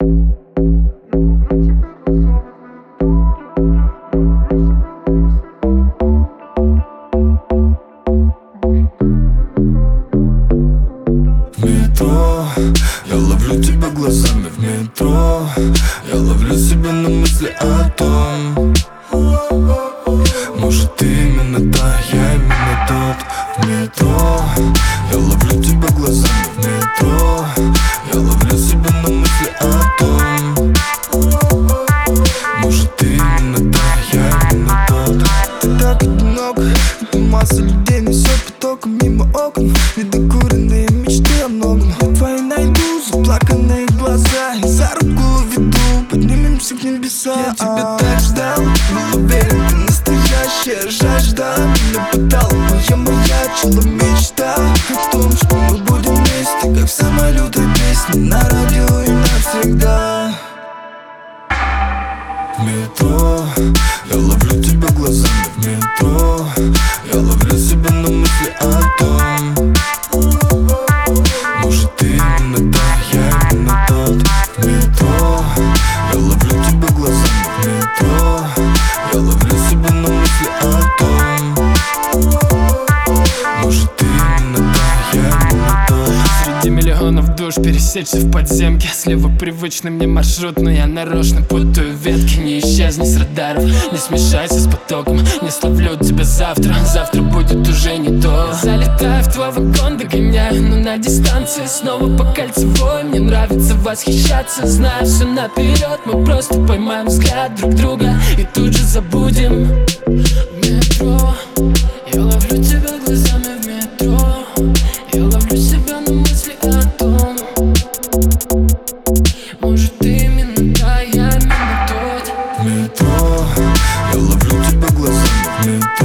Метро Я ловлю тебя глазами в метро. Я ловлю себя на мысли о том Может ты именно та, я именно тот В метро. Я ловлю людей несет потоком мимо окон. Недокуренные мечты о многом твои найду, заплаканные глаза. И за руку веду, поднимемся к небесам. Я тебя так ждал, был уверен, ты настоящая жажда. Пытала моя маячила мечта. О том, что мы будем вместе, как в самой лютой песне На радио и навсегда. Метро Я ловлю тебя глазами в метро Среди миллионов душ пересечься в подземке. Слева привычный мне маршрут, но я нарочно путаю ветки. Не исчезни с радаров, не смешайся с потоком. Не словлю тебя завтра, завтра будет уже не то. Залетаю в твой вагон, догоняю, но на дистанции. Снова по кольцевой, мне нравится восхищаться. Знаю все наперед, мы просто поймаем взгляд друг друга И тут же забудем Может ты именно та, я именно тот? В метро Я ловлю тебя глазами. в